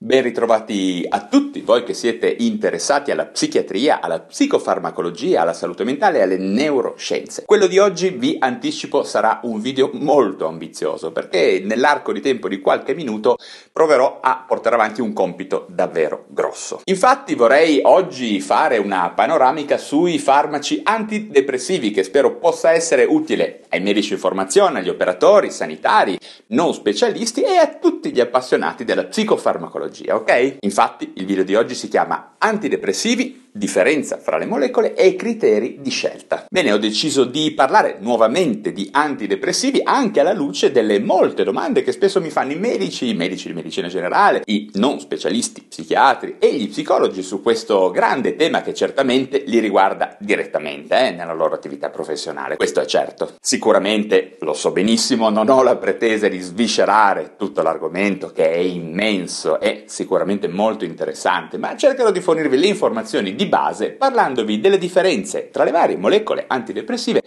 Ben ritrovati a tutti voi che siete interessati alla psichiatria, alla psicofarmacologia, alla salute mentale e alle neuroscienze. Quello di oggi, vi anticipo, sarà un video molto ambizioso perché nell'arco di tempo di qualche minuto proverò a portare avanti un compito davvero grosso. Infatti vorrei oggi fare una panoramica sui farmaci antidepressivi che spero possa essere utile ai medici in formazione, agli operatori sanitari, non specialisti e a tutti gli appassionati della psicofarmacologia farmacologia, ok? Infatti il video di oggi si chiama Antidepressivi differenza fra le molecole e criteri di scelta. Bene, ho deciso di parlare nuovamente di antidepressivi anche alla luce delle molte domande che spesso mi fanno i medici, i medici di medicina generale, i non specialisti psichiatri e gli psicologi su questo grande tema che certamente li riguarda direttamente eh, nella loro attività professionale. Questo è certo. Sicuramente, lo so benissimo, non ho la pretesa di sviscerare tutto l'argomento che è immenso e sicuramente molto interessante, ma cercherò di fornirvi le informazioni di base parlandovi delle differenze tra le varie molecole antidepressive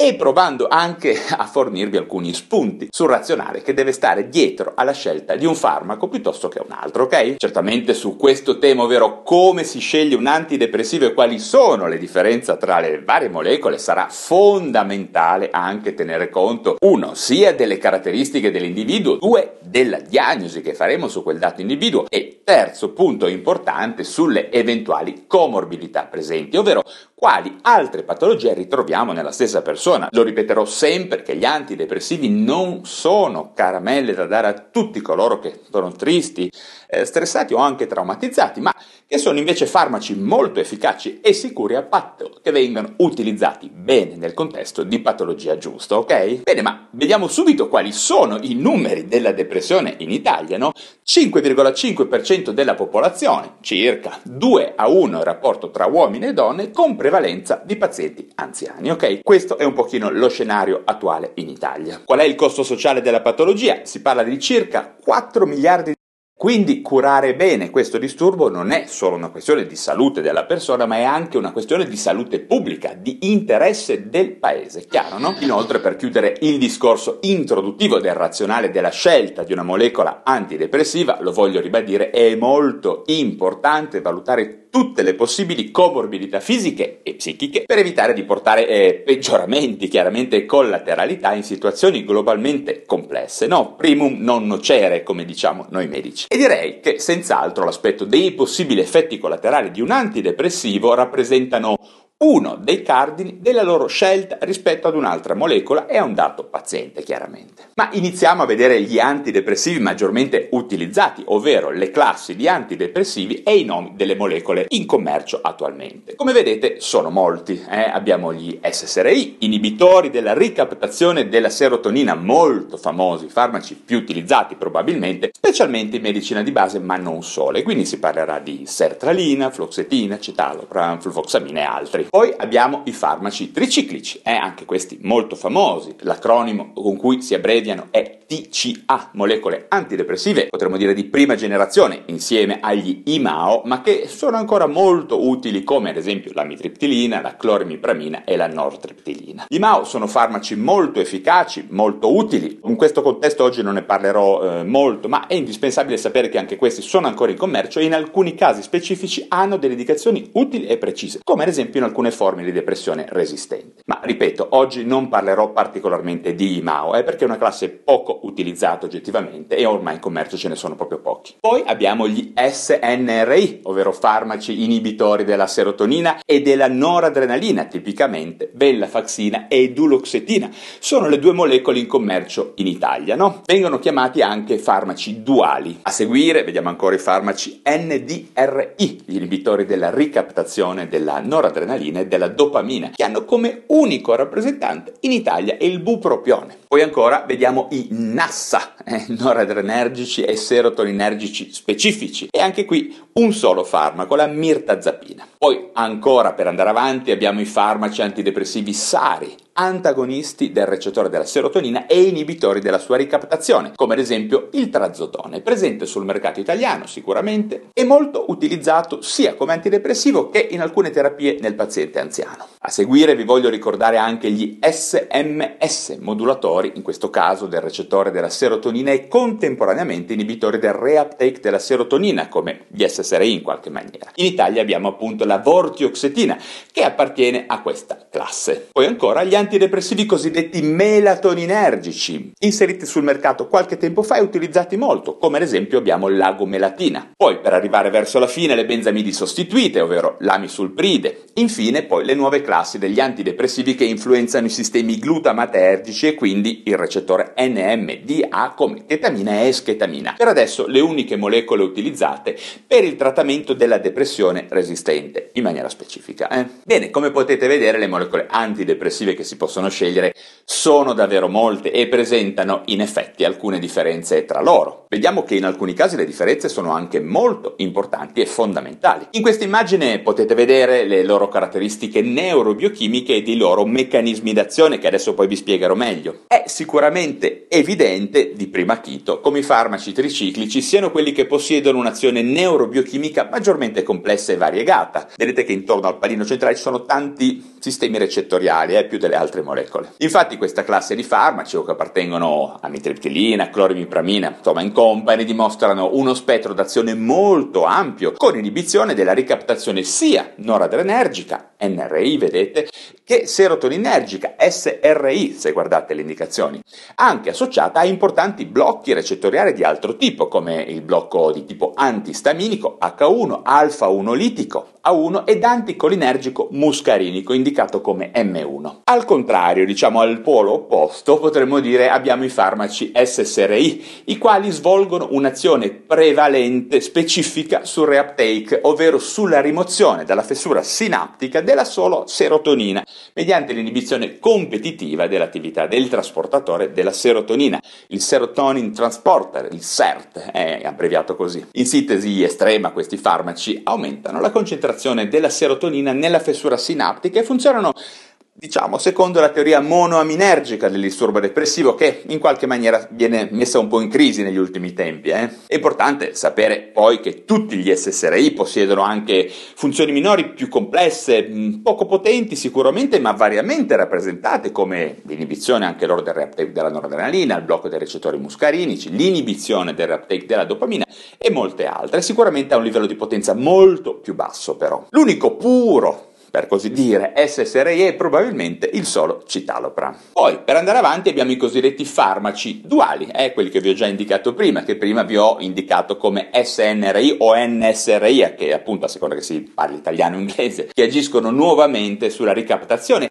e provando anche a fornirvi alcuni spunti sul razionale che deve stare dietro alla scelta di un farmaco piuttosto che un altro, ok? Certamente su questo tema, ovvero come si sceglie un antidepressivo e quali sono le differenze tra le varie molecole, sarà fondamentale anche tenere conto, uno, sia delle caratteristiche dell'individuo, due, della diagnosi che faremo su quel dato individuo e terzo punto importante sulle eventuali comorbidità presenti, ovvero quali altre patologie ritroviamo nella stessa persona. Lo ripeterò sempre che gli antidepressivi non sono caramelle da dare a tutti coloro che sono tristi, eh, stressati o anche traumatizzati, ma che sono invece farmaci molto efficaci e sicuri a patto che vengano utilizzati bene nel contesto di patologia giusta, ok? Bene, ma vediamo subito quali sono i numeri della depressione in Italia, no? 5,5% della popolazione, circa 2 a 1 il rapporto tra uomini e donne, compre prevalenza di pazienti anziani. Ok, questo è un pochino lo scenario attuale in Italia. Qual è il costo sociale della patologia? Si parla di circa 4 miliardi di quindi curare bene questo disturbo non è solo una questione di salute della persona, ma è anche una questione di salute pubblica, di interesse del paese, chiaro no? Inoltre, per chiudere il discorso introduttivo del razionale della scelta di una molecola antidepressiva, lo voglio ribadire, è molto importante valutare tutte le possibili comorbidità fisiche e psichiche per evitare di portare eh, peggioramenti, chiaramente collateralità in situazioni globalmente complesse, no? Primum non nocere, come diciamo noi medici. E direi che senz'altro l'aspetto dei possibili effetti collaterali di un antidepressivo rappresentano uno dei cardini della loro scelta rispetto ad un'altra molecola e a un dato paziente, chiaramente. Ma iniziamo a vedere gli antidepressivi maggiormente utilizzati, ovvero le classi di antidepressivi e i nomi delle molecole in commercio attualmente. Come vedete sono molti, eh? abbiamo gli SSRI, inibitori della ricaptazione della serotonina, molto famosi, farmaci più utilizzati probabilmente, specialmente in medicina di base, ma non solo, e quindi si parlerà di sertralina, floxetina, citalopram, fluvoxamina e altri. Poi abbiamo i farmaci triciclici, eh, anche questi molto famosi. L'acronimo con cui si abbreviano è TCA, molecole antidepressive, potremmo dire di prima generazione, insieme agli IMAO, ma che sono ancora molto utili come ad esempio la mitriptilina, la clorimipramina e la nortriptilina. Gli IMAO sono farmaci molto efficaci, molto utili. In questo contesto oggi non ne parlerò eh, molto, ma è indispensabile sapere che anche questi sono ancora in commercio e in alcuni casi specifici hanno delle indicazioni utili e precise, come ad esempio in alcune forme di depressione resistente. Ma ripeto, oggi non parlerò particolarmente di IMAO, eh, perché è una classe poco utilizzato oggettivamente e ormai in commercio ce ne sono proprio pochi. Poi abbiamo gli SNRI, ovvero farmaci inibitori della serotonina e della noradrenalina, tipicamente venlafaxina e duloxetina. Sono le due molecole in commercio in Italia, no? Vengono chiamati anche farmaci duali. A seguire vediamo ancora i farmaci NDRI, gli inibitori della ricaptazione della noradrenalina e della dopamina, che hanno come unico rappresentante in Italia il bupropione. Poi ancora vediamo i Nassa, eh, noradrenergici e serotoninergici specifici. E anche qui un solo farmaco, la mirtazapina. Poi ancora per andare avanti abbiamo i farmaci antidepressivi SARI, antagonisti del recettore della serotonina e inibitori della sua ricaptazione, come ad esempio il trazodone, presente sul mercato italiano sicuramente e molto utilizzato sia come antidepressivo che in alcune terapie nel paziente anziano. A seguire vi voglio ricordare anche gli SMS, modulatori, in questo caso del recettore della serotonina e contemporaneamente inibitori del reuptake della serotonina, come gli SSRI in qualche maniera. In Italia abbiamo appunto la vortioxetina, che appartiene a questa classe. Poi ancora gli antidepressivi cosiddetti melatoninergici, inseriti sul mercato qualche tempo fa e utilizzati molto, come ad esempio abbiamo l'agomelatina. Poi per arrivare verso la fine le benzamidi sostituite, ovvero l'amisulpride. Infine poi le nuove classi degli antidepressivi che influenzano i sistemi glutamatergici e quindi il recettore NMDA come ketamina e esketamina. Per adesso le uniche molecole utilizzate per il trattamento della depressione resistente, in maniera specifica. Eh? Bene, come potete vedere le molecole antidepressive che si possono scegliere sono davvero molte e presentano in effetti alcune differenze tra loro. Vediamo che in alcuni casi le differenze sono anche molto importanti e fondamentali. In questa immagine potete vedere le loro caratteristiche neurobiochimiche ed i loro meccanismi d'azione che adesso poi vi spiegherò meglio. È sicuramente evidente di prima acchito come i farmaci triciclici siano quelli che possiedono un'azione neurobiochimica maggiormente complessa e variegata. Vedete che intorno al palino centrale ci sono tanti sistemi recettoriali, eh, più delle altre molecole. Infatti questa classe di farmaci, o che appartengono a mitriptilina, clorimipramina, insomma in company, dimostrano uno spettro d'azione molto ampio, con inibizione della ricaptazione sia noradrenergica, NRI vedete, che serotoninergica, SRI, se guardate le indicazioni, anche associata a importanti blocchi recettoriali di altro tipo, come il blocco di tipo antistaminico H1, alfa-1 litico A1 ed anticolinergico muscarinico, indicato come M1. Al contrario, diciamo al polo opposto, potremmo dire abbiamo i farmaci SSRI, i quali svolgono un'azione prevalente specifica sul reuptake, ovvero sulla rimozione dalla fessura sinaptica della sola serotonina, mediante l'inibizione competitiva dell'attività del trasportatore della serotonina, il serotonin transporter, il SERT, è abbreviato così. In sintesi estrema questi farmaci aumentano la concentrazione della serotonina nella fessura sinaptica e funzionano diciamo, secondo la teoria monoaminergica del disturbo depressivo che in qualche maniera viene messa un po' in crisi negli ultimi tempi. Eh? È importante sapere poi che tutti gli SSRI possiedono anche funzioni minori più complesse, poco potenti sicuramente, ma variamente rappresentate come l'inibizione anche loro del reuptake della noradrenalina, il blocco dei recettori muscarinici, l'inibizione del reuptake della dopamina e molte altre, sicuramente a un livello di potenza molto più basso però. L'unico puro per così dire, SSRI è probabilmente il solo citalopram. Poi, per andare avanti, abbiamo i cosiddetti farmaci duali, eh, quelli che vi ho già indicato prima, che prima vi ho indicato come SNRI o NSRI, che appunto a seconda che si parli italiano o inglese, che agiscono nuovamente sulla ricaptazione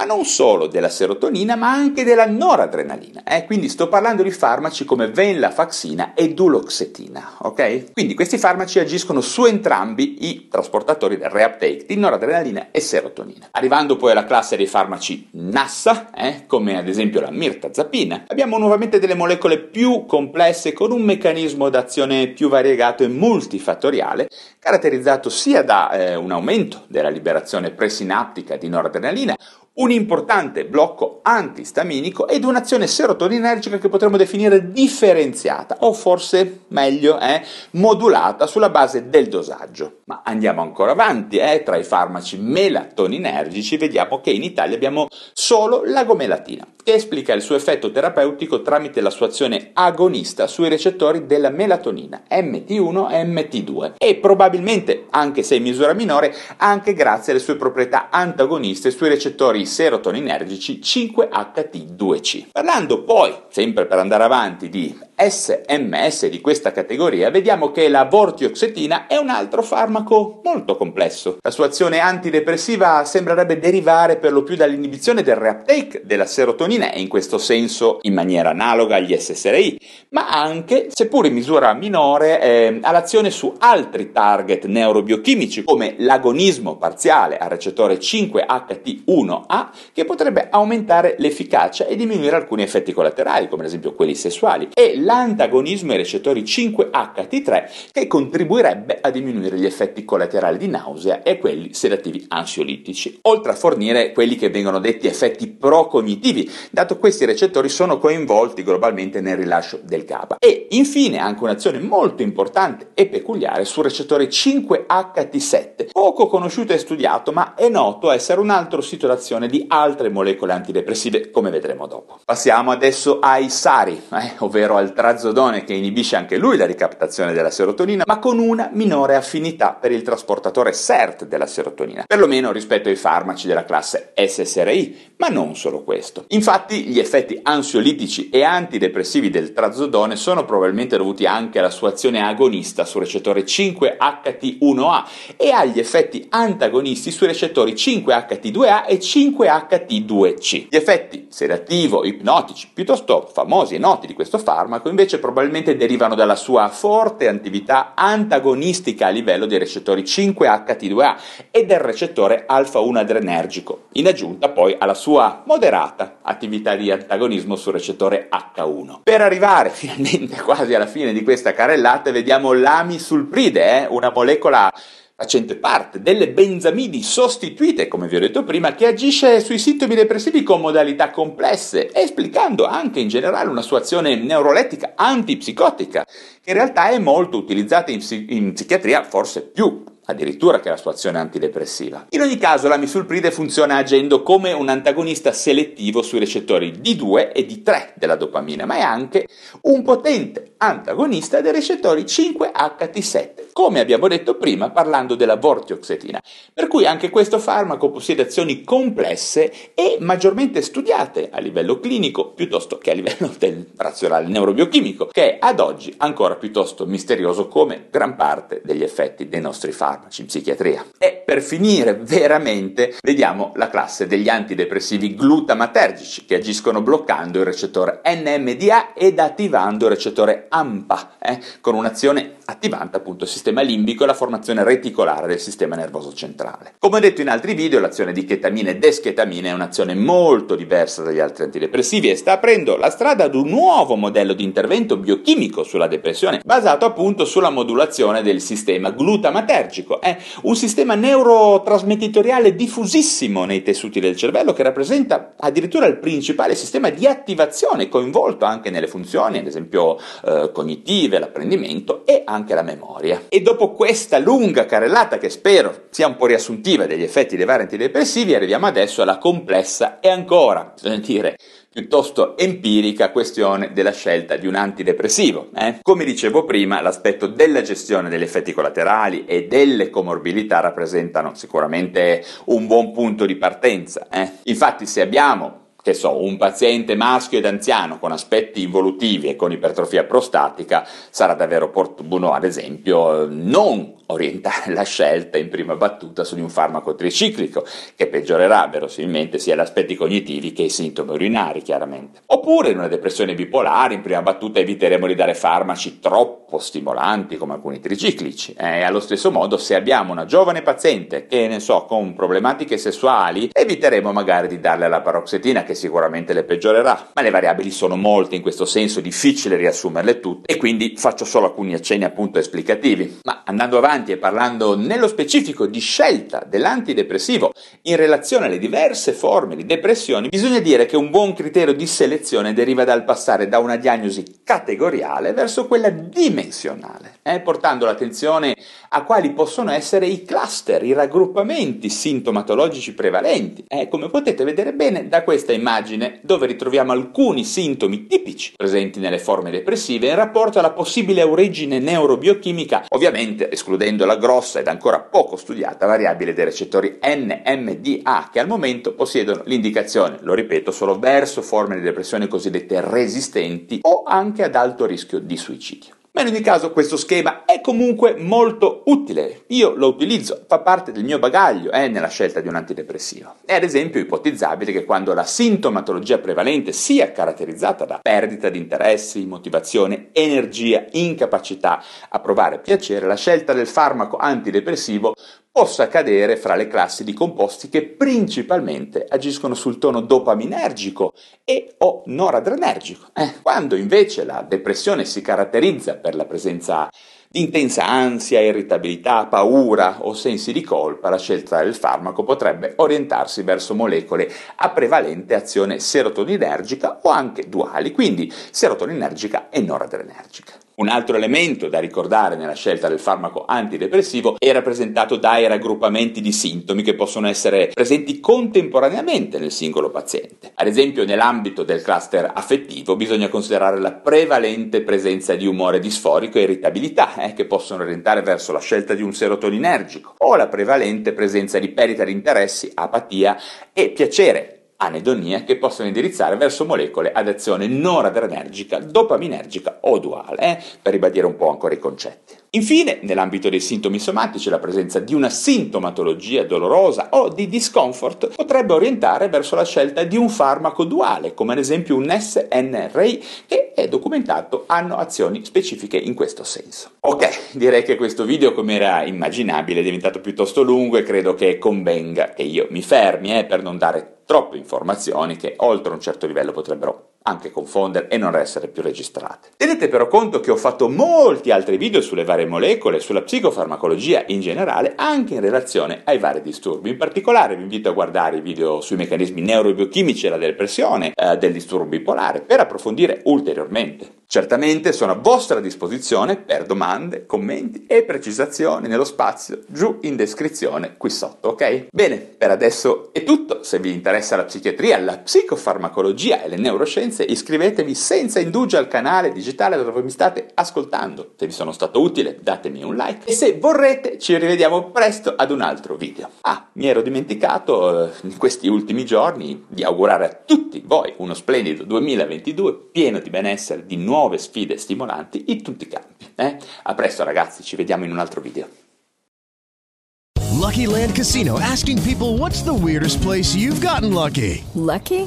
ma non solo della serotonina, ma anche della noradrenalina. Eh? Quindi sto parlando di farmaci come venlafaxina e duloxetina, ok? Quindi questi farmaci agiscono su entrambi i trasportatori del reuptake di noradrenalina e serotonina. Arrivando poi alla classe dei farmaci NASSA, eh? come ad esempio la mirtazapina, abbiamo nuovamente delle molecole più complesse con un meccanismo d'azione più variegato e multifattoriale, caratterizzato sia da eh, un aumento della liberazione presinaptica di noradrenalina, un importante blocco antistaminico ed un'azione serotoninergica che potremmo definire differenziata o forse meglio è modulata sulla base del dosaggio. Ma andiamo ancora avanti, eh? tra i farmaci melatoninergici vediamo che in Italia abbiamo solo l'agomelatina che esplica il suo effetto terapeutico tramite la sua azione agonista sui recettori della melatonina MT1 e MT2 e probabilmente, anche se in misura minore, anche grazie alle sue proprietà antagoniste sui recettori serotoninergici 5HT2C. Parlando poi, sempre per andare avanti, di SMS di questa categoria, vediamo che la vortioxetina è un altro farmaco molto complesso. La sua azione antidepressiva sembrerebbe derivare per lo più dall'inibizione del reuptake della serotonina e in questo senso in maniera analoga agli SSRI, ma anche, seppur in misura minore, eh, all'azione su altri target neurobiochimici come l'agonismo parziale al recettore 5HT1 1A che potrebbe aumentare l'efficacia e diminuire alcuni effetti collaterali, come ad esempio quelli sessuali, e l'antagonismo ai recettori 5HT3 che contribuirebbe a diminuire gli effetti collaterali di nausea e quelli sedativi ansiolitici, oltre a fornire quelli che vengono detti effetti procognitivi, dato che questi recettori sono coinvolti globalmente nel rilascio del GABA. E infine anche un'azione molto importante e peculiare sul recettore 5HT7, poco conosciuto e studiato, ma è noto essere un altro sito d'azione di altre molecole antidepressive, come vedremo dopo. Passiamo adesso ai SARI, eh, ovvero al trazodone che inibisce anche lui la ricaptazione della serotonina, ma con una minore affinità per il trasportatore SERT della serotonina, perlomeno rispetto ai farmaci della classe SSRI, ma non solo questo. Infatti gli effetti ansiolitici e antidepressivi del trazodone sono probabilmente dovuti anche alla sua azione agonista sul recettore 5HT1A e agli effetti antagonisti sui recettori 5HT2A e 5HT2C. Gli effetti sedativo, ipnotici, piuttosto famosi e noti di questo farmaco, invece probabilmente derivano dalla sua forte attività antagonistica a livello dei recettori 5HT2A e del recettore alfa-1 adrenergico, in aggiunta poi alla sua moderata attività di antagonismo sul recettore H1. Per arrivare finalmente quasi alla fine di questa carrellata, vediamo l'amisulpride, eh? una molecola facente parte delle benzamidi sostituite, come vi ho detto prima, che agisce sui sintomi depressivi con modalità complesse, esplicando anche in generale una sua azione neurolettica antipsicotica, che in realtà è molto utilizzata in, in psichiatria, forse più addirittura che la sua azione antidepressiva. In ogni caso la misulpride funziona agendo come un antagonista selettivo sui recettori D2 e D3 della dopamina, ma è anche un potente antagonista dei recettori 5HT7, come abbiamo detto prima parlando della vortioxetina. Per cui anche questo farmaco possiede azioni complesse e maggiormente studiate a livello clinico piuttosto che a livello del razionale neurobiochimico, che è ad oggi ancora piuttosto misterioso come gran parte degli effetti dei nostri farmaci farmaci in psichiatria. E per finire veramente vediamo la classe degli antidepressivi glutamatergici che agiscono bloccando il recettore NMDA ed attivando il recettore AMPA, eh, con un'azione attivante appunto il sistema limbico e la formazione reticolare del sistema nervoso centrale. Come ho detto in altri video, l'azione di chetamina e deschetamina è un'azione molto diversa dagli altri antidepressivi e sta aprendo la strada ad un nuovo modello di intervento biochimico sulla depressione, basato appunto sulla modulazione del sistema glutamatergico. È un sistema neurotrasmettitoriale diffusissimo nei tessuti del cervello che rappresenta addirittura il principale sistema di attivazione coinvolto anche nelle funzioni, ad esempio eh, cognitive, l'apprendimento e anche anche la memoria. E dopo questa lunga carrellata, che spero sia un po' riassuntiva degli effetti dei vari antidepressivi, arriviamo adesso alla complessa e ancora, bisogna dire, piuttosto empirica questione della scelta di un antidepressivo. Eh? Come dicevo prima, l'aspetto della gestione degli effetti collaterali e delle comorbilità rappresentano sicuramente un buon punto di partenza. Eh? Infatti, se abbiamo che so, un paziente maschio ed anziano con aspetti involutivi e con ipertrofia prostatica sarà davvero opportuno, ad esempio, non orientare la scelta in prima battuta su di un farmaco triciclico, che peggiorerà verosimilmente sia gli aspetti cognitivi che i sintomi urinari, chiaramente. Oppure in una depressione bipolare, in prima battuta eviteremo di dare farmaci troppo stimolanti come alcuni triciclici. E allo stesso modo, se abbiamo una giovane paziente che, ne so, con problematiche sessuali, eviteremo magari di darle la paroxetina, che sicuramente le peggiorerà. Ma le variabili sono molte in questo senso, difficile riassumerle tutte, e quindi faccio solo alcuni accenni appunto esplicativi. Ma andando avanti, avanti e parlando nello specifico di scelta dell'antidepressivo in relazione alle diverse forme di depressione, bisogna dire che un buon criterio di selezione deriva dal passare da una diagnosi categoriale verso quella dimensionale, eh, portando l'attenzione a quali possono essere i cluster, i raggruppamenti sintomatologici prevalenti. Eh, come potete vedere bene da questa immagine, dove ritroviamo alcuni sintomi tipici presenti nelle forme depressive in rapporto alla possibile origine neurobiochimica, ovviamente escludendo escludendo la grossa ed ancora poco studiata variabile dei recettori NMDA che al momento possiedono l'indicazione, lo ripeto, solo verso forme di depressione cosiddette resistenti o anche ad alto rischio di suicidio. Ma in ogni caso questo schema è comunque molto utile, io lo utilizzo, fa parte del mio bagaglio eh, nella scelta di un antidepressivo. È ad esempio ipotizzabile che quando la sintomatologia prevalente sia caratterizzata da perdita di interessi, motivazione, energia, incapacità a provare piacere, la scelta del farmaco antidepressivo possa cadere fra le classi di composti che principalmente agiscono sul tono dopaminergico e o noradrenergico. Eh, quando invece la depressione si caratterizza per la presenza di intensa ansia, irritabilità, paura o sensi di colpa, la scelta del farmaco potrebbe orientarsi verso molecole a prevalente azione serotoninergica o anche duali, quindi serotoninergica e noradrenergica. Un altro elemento da ricordare nella scelta del farmaco antidepressivo è rappresentato dai raggruppamenti di sintomi che possono essere presenti contemporaneamente nel singolo paziente. Ad esempio, nell'ambito del cluster affettivo bisogna considerare la prevalente presenza di umore disforico e irritabilità, eh, che possono orientare verso la scelta di un serotoninergico, o la prevalente presenza di perdita di interessi, apatia e piacere anedonia che possono indirizzare verso molecole ad azione noradrenergica, dopaminergica o duale, eh, per ribadire un po' ancora i concetti. Infine, nell'ambito dei sintomi somatici, la presenza di una sintomatologia dolorosa o di discomfort potrebbe orientare verso la scelta di un farmaco duale, come ad esempio un SNRI, che è documentato hanno azioni specifiche in questo senso. Ok, direi che questo video, come era immaginabile, è diventato piuttosto lungo e credo che convenga che io mi fermi eh, per non dare troppe informazioni che oltre un certo livello potrebbero anche confondere e non essere più registrate. Tenete però conto che ho fatto molti altri video sulle varie molecole, sulla psicofarmacologia in generale, anche in relazione ai vari disturbi. In particolare vi invito a guardare i video sui meccanismi neurobiochimici della depressione, eh, del disturbo bipolare, per approfondire ulteriormente. Certamente sono a vostra disposizione per domande, commenti e precisazioni nello spazio giù in descrizione qui sotto, ok? Bene, per adesso è tutto. Se vi interessa la psichiatria, la psicofarmacologia e le neuroscienze, iscrivetevi senza indugio al canale digitale dove mi state ascoltando. Se vi sono stato utile, datemi un like e se vorrete ci rivediamo presto ad un altro video. Ah, mi ero dimenticato eh, in questi ultimi giorni di augurare a tutti voi uno splendido 2022 pieno di benessere, di nuove sfide stimolanti in tutti i campi. Eh? A presto ragazzi, ci vediamo in un altro video. Lucky Land Casino asking people what's the weirdest place you've gotten lucky? Lucky?